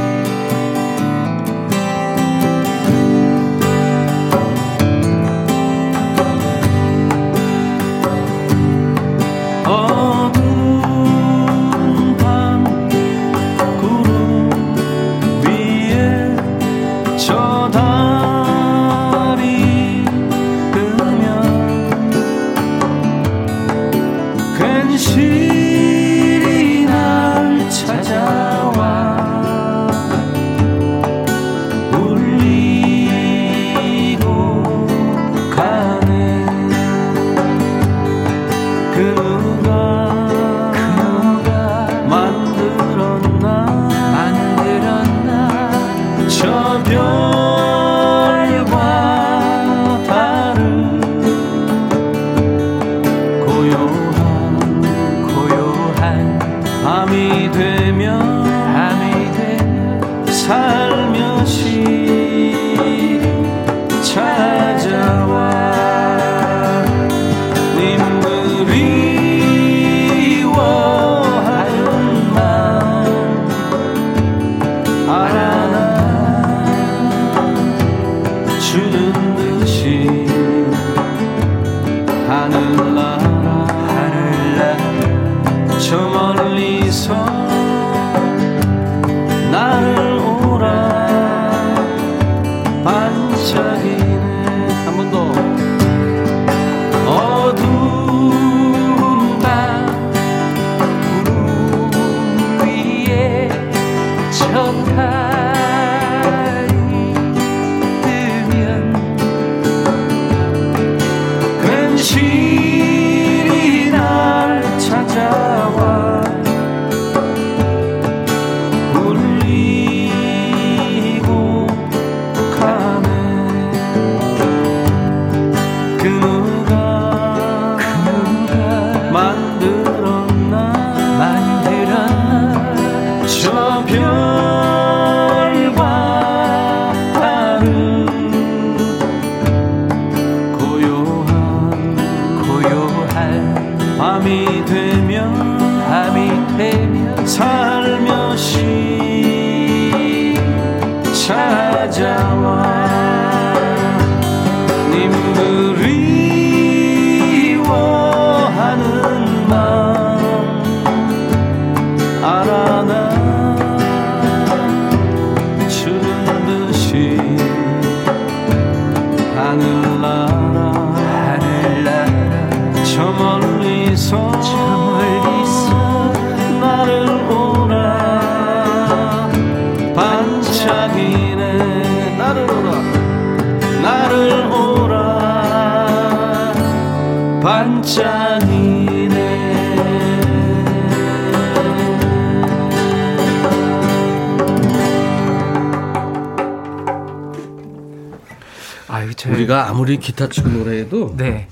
기타 치고 노래해도 네.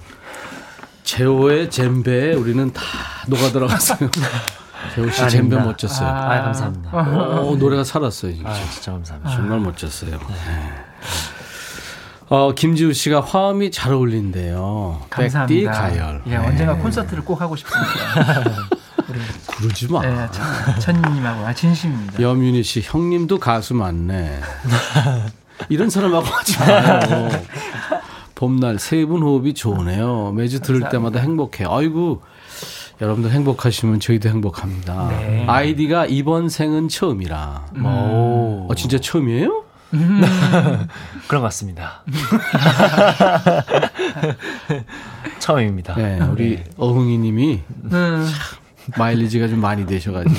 제호의 젬베에 우리는 다 녹아 들어갔어요. 제호 씨 젬베 아닙니다. 멋졌어요. 아, 감사합니다. 오, 노래가 살았어요. 진짜. 아, 진짜 감사합니다. 정말 멋졌어요. 네. 어, 김지우 씨가 화음이 잘 어울린대요. 감사합니다. 백디 가열. 예, 네. 언젠가 콘서트를 꼭 하고 싶습니다. 우리 그러지 마. 예, 천- 천님하고 아, 진심입니다. 염윤희 씨, 형님도 가수 맞네. 이런 사람하고 하지 마요. 봄날 세 분 호흡이 좋으네요. 매주 들을 때마다 행복해. 아이고, 여러분들 행복하시면 저희도 행복합니다. 네. 아이디가 이번 생은 처음이라. 오. 어, 진짜 처음이에요? 그런 것 같습니다. 처음입니다. 네, 우리 어흥이 님이 음, 마일리지가 좀 많이 되셔가지고.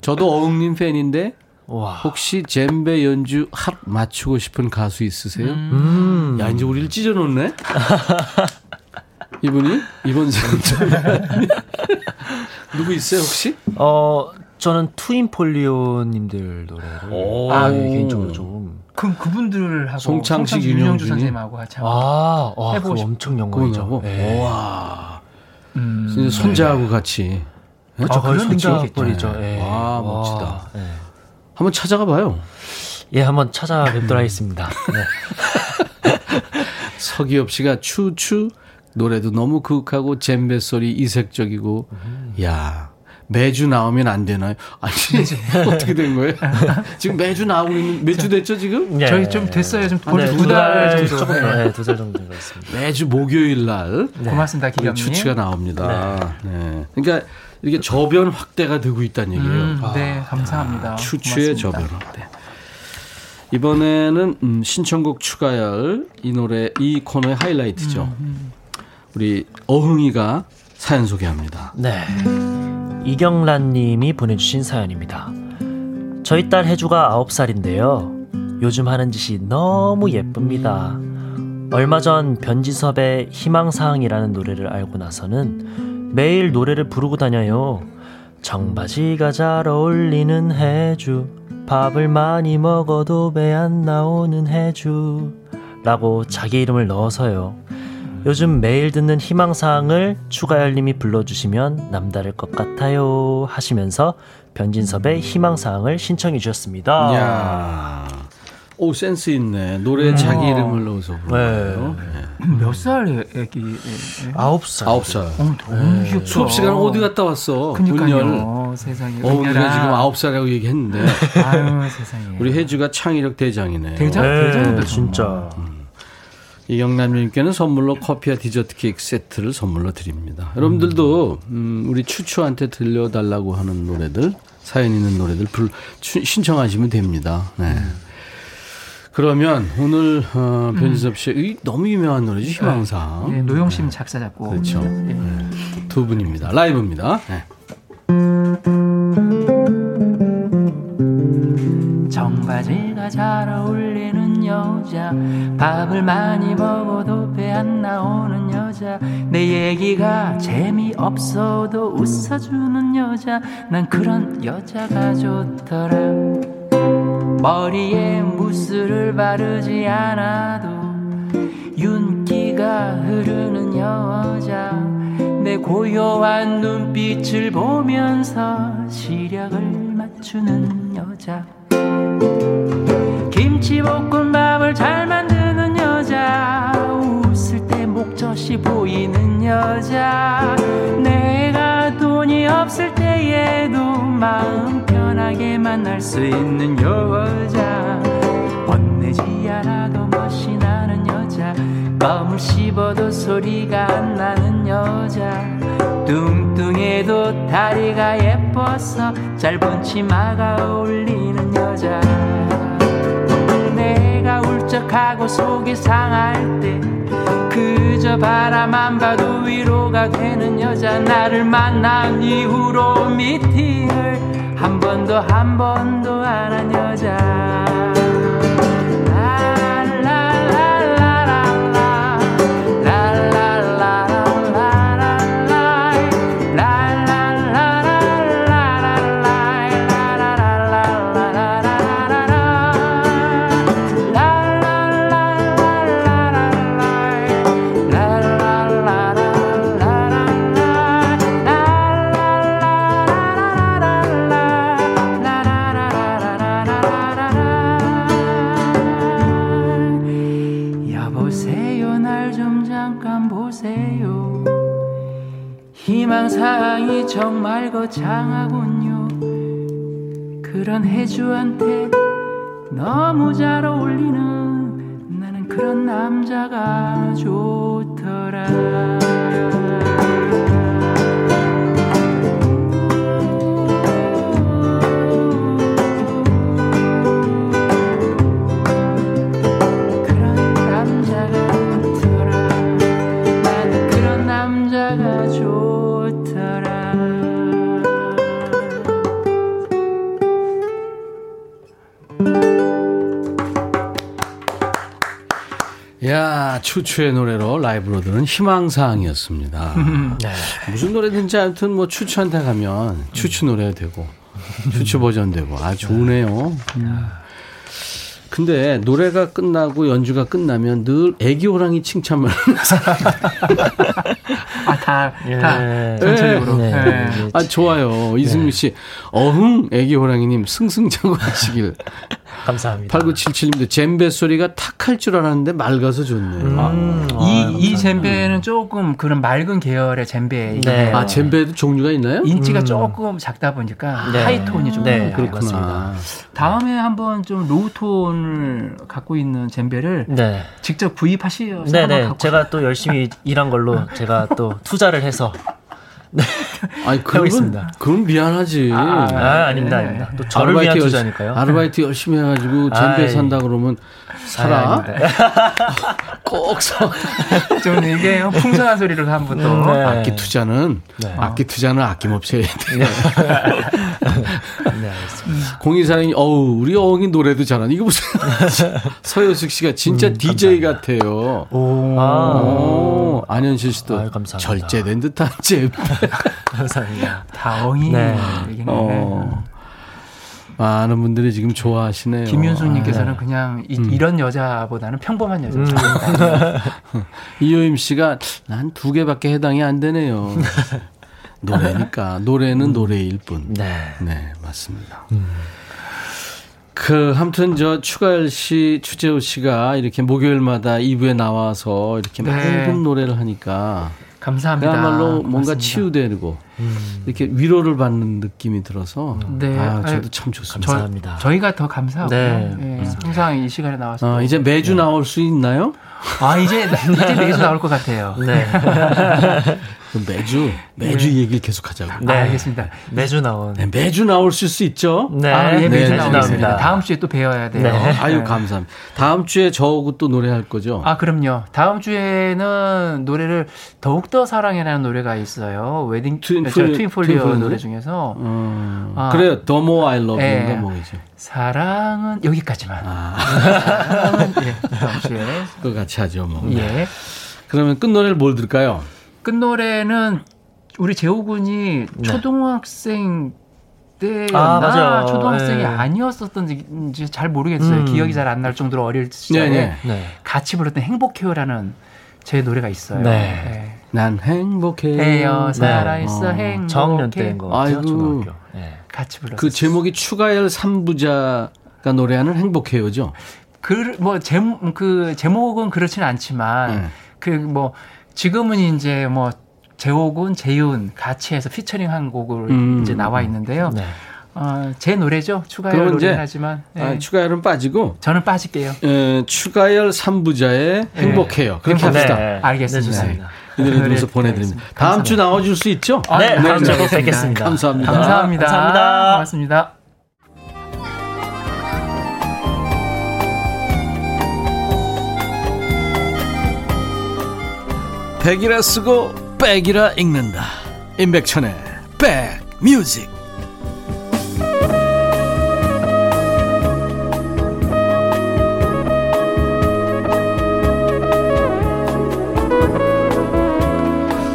저도 어흥님 팬인데, 와. 혹시 젬베 연주 핫 맞추고 싶은 가수 있으세요? 음. 야, 이제 우리를 찢어놓네? 이분이? 이번 누구 있어요, 혹시? 어, 저는 트윈폴리오님들 노래를 오. 아, 개인적으로 좀. 그 그분들하고 송창식, 송창식? 윤영주 선생님하고 같이 한번 아, 와, 해보고 싶- 엄청 영광이죠. 네. 와. 음, 손자하고 같이. 그렇죠. 아, 거의 그런. 뻘이죠. 예. 와, 멋지다. 예. 한번 찾아가 봐요. 예, 한번 찾아뵙도록 하겠습니다. 네. 서기엽 씨가 추추 노래도 너무 그윽하고 젬베 소리 이색적이고 야 매주 나오면 안 되나요? 아니 어떻게 된 거예요? 지금 매주 나오고 있는 몇주 됐죠 지금? 예. 저희 좀 됐어요. 좀 아, 네, 두달 정도. 조금, 네. 네, 두달 정도 된것 같습니다. 매주 목요일 날 고맙습니다, 우리 기겸님. 추치가 나옵니다. 네. 그러니까 이게 저변 확대가 되고 있다는 얘기예요. 음, 네, 감사합니다. 추추의 고맙습니다. 저변 확대. 이번에는 음, 신청곡 추가열 이 노래 이 코너의 하이라이트죠. 음, 우리 어흥이가 사연 소개합니다. 네. 이경란 님이 보내주신 사연입니다. 저희 딸 혜주가 9살인데요. 요즘 하는 짓이 너무 예쁩니다. 얼마 전 변지섭의 희망사항이라는 노래를 알고 나서는 매일 노래를 부르고 다녀요. 청바지가 잘 어울리는 혜주. 밥을 많이 먹어도 배 안 나오는 혜주. 라고 자기 이름을 넣어서요. 요즘 매일 듣는 희망사항을 추가열님이 불러주시면 남다를 것 같아요 하시면서 변진섭의 희망사항을 신청해 주셨습니다. 이야. 오 센스 있네. 노래에 자기 이름을 넣어서 부르요 몇 살의 애기? 아홉 살. 아홉 살. 어, 너무 귀엽다. 수업 시간 어디 갔다 왔어? 그니까요. 세상에. 어, 우리가 은열아. 지금 아홉 살이라고 얘기했는데 아유, 세상에. 우리 혜주가 창의력 대장이네. 대장? 네, 대장이다, 진짜. 이경남님께는 선물로 커피와 디저트 케이크 세트를 선물로 드립니다. 여러분들도 음, 우리 추추한테 들려달라고 하는 노래들 사연 있는 노래들 불, 추- 신청하시면 됩니다. 네. 그러면 오늘 어, 변진섭 씨의 이 너무 유명한 노래죠 희망사 예, 노영심 작사 작곡. 그렇죠. 예. 두 분입니다. 라이브입니다. 네. 청바지가 잘 어울리는 여자 밥을 많이 먹어도 배 안 나오는 여자 내 얘기가 재미없어도 웃어주는 여자 난 그런 여자가 좋더라 머리에 무스를 바르지 않아도 윤기가 흐르는 여자. 내 고요한 눈빛을 보면서 시력을 맞추는 여자. 김치볶음밥을 잘 만드는 여자. 웃을 때 목젖이 보이는 여자. 내가 돈이 없을 때에도 마음 편하게 만날 수 있는 여자. 혼내지 않아도 멋이 나는 여자. 껌을 씹어도 소리가 안 나는 여자. 뚱뚱해도 다리가 예뻐서 짧은 치마가 어울리는 여자. 내가 울적하고 속이 상할 때 그저 바라만 봐도 위로가 되는 여자. 나를 만난 이후로 미팅을 한 번도 한 번도 안 한 여자 희망사항이 정말 거창하군요. 그런 해주한테 너무 잘 어울리는 나는 그런 남자가 좋더라 야 추추의 노래로 라이브로 들은 희망사항이었습니다. 네. 무슨 노래든지 아무튼 뭐 추추한테 가면 추추 노래가 되고 추추 버전 되고 아 좋으네요. 음. 근데 노래가 끝나고 연주가 끝나면 늘 애기 호랑이 칭찬을 아다 다 예. 전체적으로 네. 예. 아 좋아요 이승미 씨 어흥 애기 호랑이님 승승장구 하시길 감사합니다. 8977님도 잼베 소리가 탁 할 줄 알았는데 맑아서 좋네요. 음, 이, 이 젬베는 조금 그런 맑은 계열의 젬베. 네. 아 잼베도 종류가 있나요? 인치가 조금 작다 보니까 네. high tone이 좀 네. 그렇구나. 다음에 한번 좀 low tone을 갖고 있는 젬베를 네. 직접 구입하시어서 한번 네네. 갖고 제가 또 열심히 일한 걸로 제가 또 투자를 해서 아니 그건. 그건 미안하지. 아, 아, 아 닙니다, 아닙니다. 또 저를 위한 아르바이트 투자니까요. 아르바이트 열심히 해가지고 아이. 산다 그러면 아, 살아. 아닙니다. 꼭 사. 좀 이게 풍성한 소리로 한번 또 음, 네. 악기 투자는 네. 악기 투자는 아낌없이 해야 돼. 네, 알겠습니다. 공이사장님, 어우 우리 어흥이 노래도 잘하는 이거 무슨 서효숙 씨가 진짜 DJ 같아요. 오. 아, 오, 안현실 씨도 아유, 감사합니다. 절제된 듯한 잼. 감사합니다. 다엉이 네. 어. 많은 분들이 지금 좋아하시네요. 김윤숙님께서는 네. 그냥 이, 음. 런 여자보다는 평범한 여자. 음. 이효임 씨가 난 두 개밖에 해당이 안 되네요. 노래니까 노래는 노래일 뿐. 네. 네, 맞습니다. 그 아무튼 저 추가열 씨, 추재호 씨가 이렇게 목요일마다 2부에 나와서 이렇게 네. 맑은 노래를 하니까 감사합니다. 그야말로 뭔가 고맙습니다. 치유되고 이렇게 위로를 받는 느낌이 들어서 네. 아, 저도 아유, 참 좋습니다. 감사합니다. 저 희가 더 감사하고 네. 예, 항상 이 시간에 나와서 어, 이제 매주 나올 수 있나요? 아 이제 이제 매주 나올 것 같아요. 네. 매주 매주 이 얘기를 계속하자고. 네, 알겠습니다. 매주 나온. 네, 매주 나오실 수 있죠. 네. 아, 예, 매주 네, 나오겠습니다. 나옵니다. 다음 주에 또 배워야 돼요. 네. 아유 감사합니다. 다음 주에 저하고 또 노래할 거죠. 아, 그럼요. 다음 주에는 노래를 더욱 더 사랑해라는 노래가 있어요. 웨딩 트윈 저 폴리오- 트윈폴리오 트윈 노래? 중에서 음, 아. 그래요. The more I love 예. you인가 뭐이죠. 사랑은 여기까지만. 아, 사랑은 예, 다음 주에. 그거 같이 하죠 뭐. 예. 그러면 끝 노래를 뭘 들을까요? 끝 노래는 우리 재호 군이 초등학생 때였나 아, 맞아요. 초등학생이 예. 아니었었던지 잘 모르겠어요. 음. 기억이 잘 안 날 정도로 어릴 시절에 네, 네. 네. 같이 불렀던 행복해요라는 제 노래가 있어요. 네. 난 행복해요. 해요 살아있어 어. 행복해. 저학년 때인 것 같아요. 초등학교. 네. 같이 불렀어요. 그 제목이 추가열 3부자가 노래하는 행복해요죠. 그 뭐 제목 그 제목은 그렇지는 않지만 네. 그뭐 지금은 이제 뭐 재호군, 재윤 같이 해서 피처링한 곡을 음. 이제 나와 있는데요. 네. 어, 제 노래죠. 추가열 그러면 노래긴 이제 하지만 예. 아, 추가열은 빠지고 저는 빠질게요. 에, 추가열 3부자의 행복해요. 그렇게 합시다. 네. 알겠습니다. 네, 좋습니다. 이 노래 들으면서 네, 보내드립니다. 다음 주 나와줄 수 있죠? 아, 네, 다음 주에. 뵙겠습니다. 감사합니다. 감사합니다. 감사합니다. 고맙습니다. 백이라 쓰고 백이라 읽는다. 임백천의 백뮤직.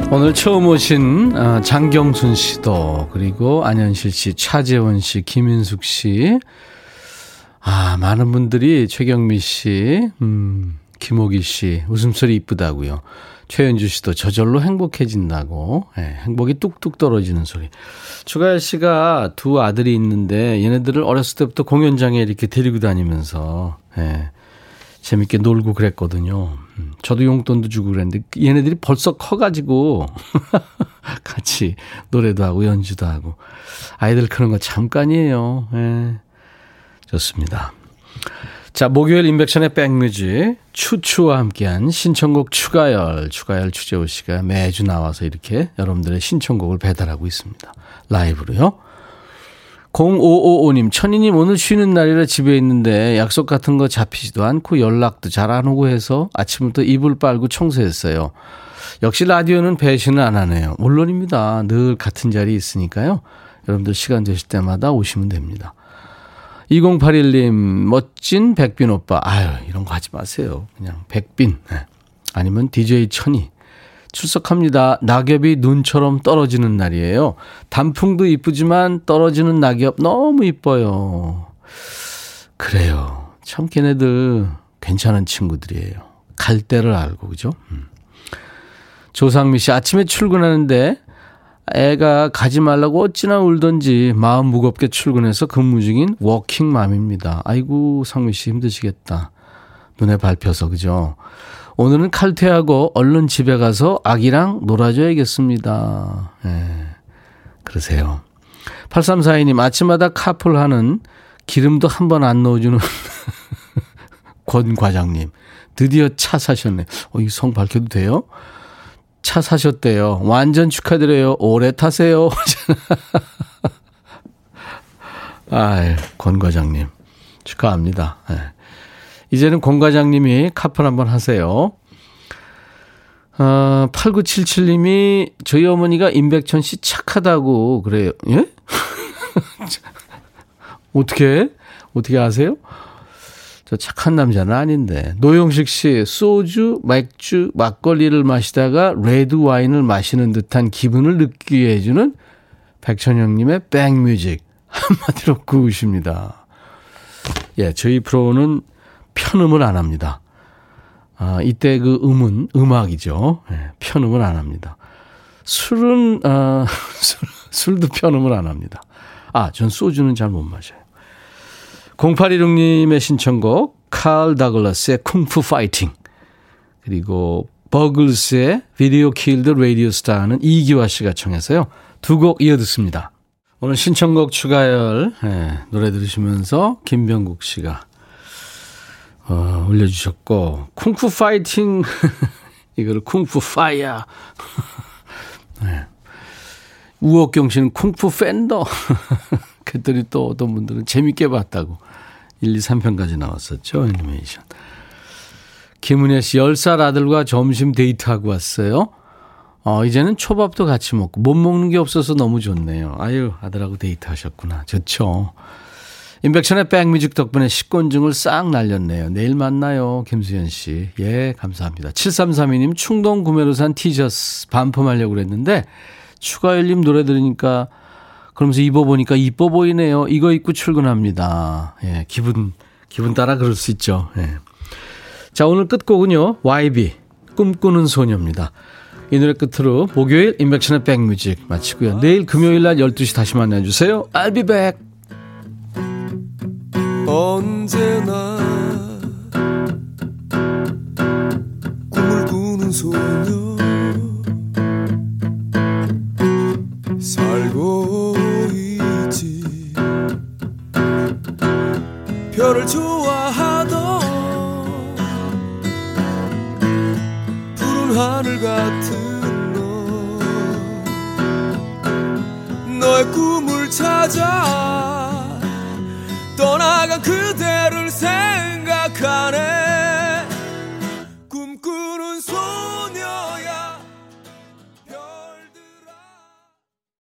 오늘 처음 오신 어, 장경순 씨도 그리고 안현실 씨, 차재원 씨, 김인숙 씨, 아 많은 분들이 최경미 씨, 음, 김호기 씨 웃음소리 이쁘다고요. 최현주 씨도 저절로 행복해진다고 예, 행복이 뚝뚝 떨어지는 소리. 추가열 씨가 두 아들이 있는데 얘네들을 어렸을 때부터 공연장에 이렇게 데리고 다니면서 예, 재밌게 놀고 그랬거든요. 음, 저도 용돈도 주고 그랬는데 얘네들이 벌써 커가지고 같이 노래도 하고 연주도 하고 아이들 크는 거 잠깐이에요. 예. 좋습니다. 자, 목요일 인백션의 백뮤직 추추와 함께한 신청곡 추가열, 추가열 추재호 씨가 매주 나와서 이렇게 여러분들의 신청곡을 배달하고 있습니다. 라이브로요. 0555님, 천희님 오늘 쉬는 날이라 집에 있는데 약속 같은 거 잡히지도 않고 연락도 잘 안 오고 해서 아침부터 이불 빨고 청소했어요. 역시 라디오는 배신을 안 하네요. 물론입니다. 늘 같은 자리에 있으니까요. 여러분들 시간 되실 때마다 오시면 됩니다. 2081님, 멋진 백빈 오빠. 아유, 이런 거 하지 마세요. 그냥 백빈. 네. 아니면 DJ 천희. 출석합니다. 낙엽이 눈처럼 떨어지는 날이에요. 단풍도 이쁘지만 떨어지는 낙엽 너무 이뻐요. 그래요. 참 걔네들 괜찮은 친구들이에요. 갈 때를 알고, 그죠? 음. 조상미 씨, 아침에 출근하는데 애가 가지 말라고 어찌나 울던지 마음 무겁게 출근해서 근무 중인 워킹맘입니다. 아이고, 상미 씨 힘드시겠다. 눈에 밟혀서, 그죠? 오늘은 칼퇴하고 얼른 집에 가서 아기랑 놀아줘야겠습니다. 예. 그러세요. 8342님, 아침마다 카풀 하는 기름도 한 번 안 넣어주는 권 과장님. 드디어 차 사셨네. 어, 이 성 밝혀도 돼요? 차 사셨대요. 완전 축하드려요. 오래 타세요. 아이, 권 과장님. 축하합니다. 예. 이제는 권 과장님이 카풀 한번 하세요. 어, 8977님이 저희 어머니가 임백천 씨 착하다고 그래요. 예? 어떻게, 어떻게 아세요? 저 착한 남자는 아닌데. 노영식 씨, 소주, 맥주, 막걸리를 마시다가 레드 와인을 마시는 듯한 기분을 느끼게 해주는 백천영님의 백뮤직. 한마디로 그우십니다. 예, 저희 프로는 편음을 안 합니다. 아, 이때 그 음은 음악이죠. 예, 편음을 안 합니다. 술은, 아, 술, 술도 편음을 안 합니다. 아, 전 소주는 잘 못 마셔요. 0816님의 신청곡, 칼 다글라스의 Kung Fu Fighting. 그리고 버글스의 Video Killed Radio Star는 이기화 씨가 청해서요. 두 곡 이어 듣습니다. 오늘 신청곡 추가열 예, 노래 들으시면서 김병국 씨가 어, 올려주셨고 Kung Fu Fighting 이거를 Kung Fu Fire 네. 우옥경 씨는 쿵푸 팬더 그랬더니 또 어떤 분들은 재밌게 봤다고 1, 2, 3편까지 나왔었죠 애니메이션 김은혜 씨 10살 아들과 점심 데이트하고 왔어요 어, 이제는 초밥도 같이 먹고 못 먹는 게 없어서 너무 좋네요 아유 아들하고 데이트하셨구나 좋죠 인백션의 백뮤직 덕분에 식곤증을 싹 날렸네요. 내일 만나요. 김수현 씨. 예, 감사합니다. 7332님 충동 구매로 산 티셔츠 반품하려고 그랬는데 추가 열림 노래 들으니까 그러면서 입어보니까 이뻐 보이네요. 이거 입고 출근합니다. 예, 기분, 기분 따라 그럴 수 있죠. 예. 자, 오늘 끝곡은요. YB, 꿈꾸는 소녀입니다. 이 노래 끝으로 목요일 인백션의 백뮤직 마치고요. 내일 금요일 날 12시 다시 만나주세요. I'll be back. 언제나 꿈을 꾸는 소녀 살고 별을 좋아하던 푸른 하늘 같은 너 너의 꿈을 찾아 떠나간 그대를 생각하네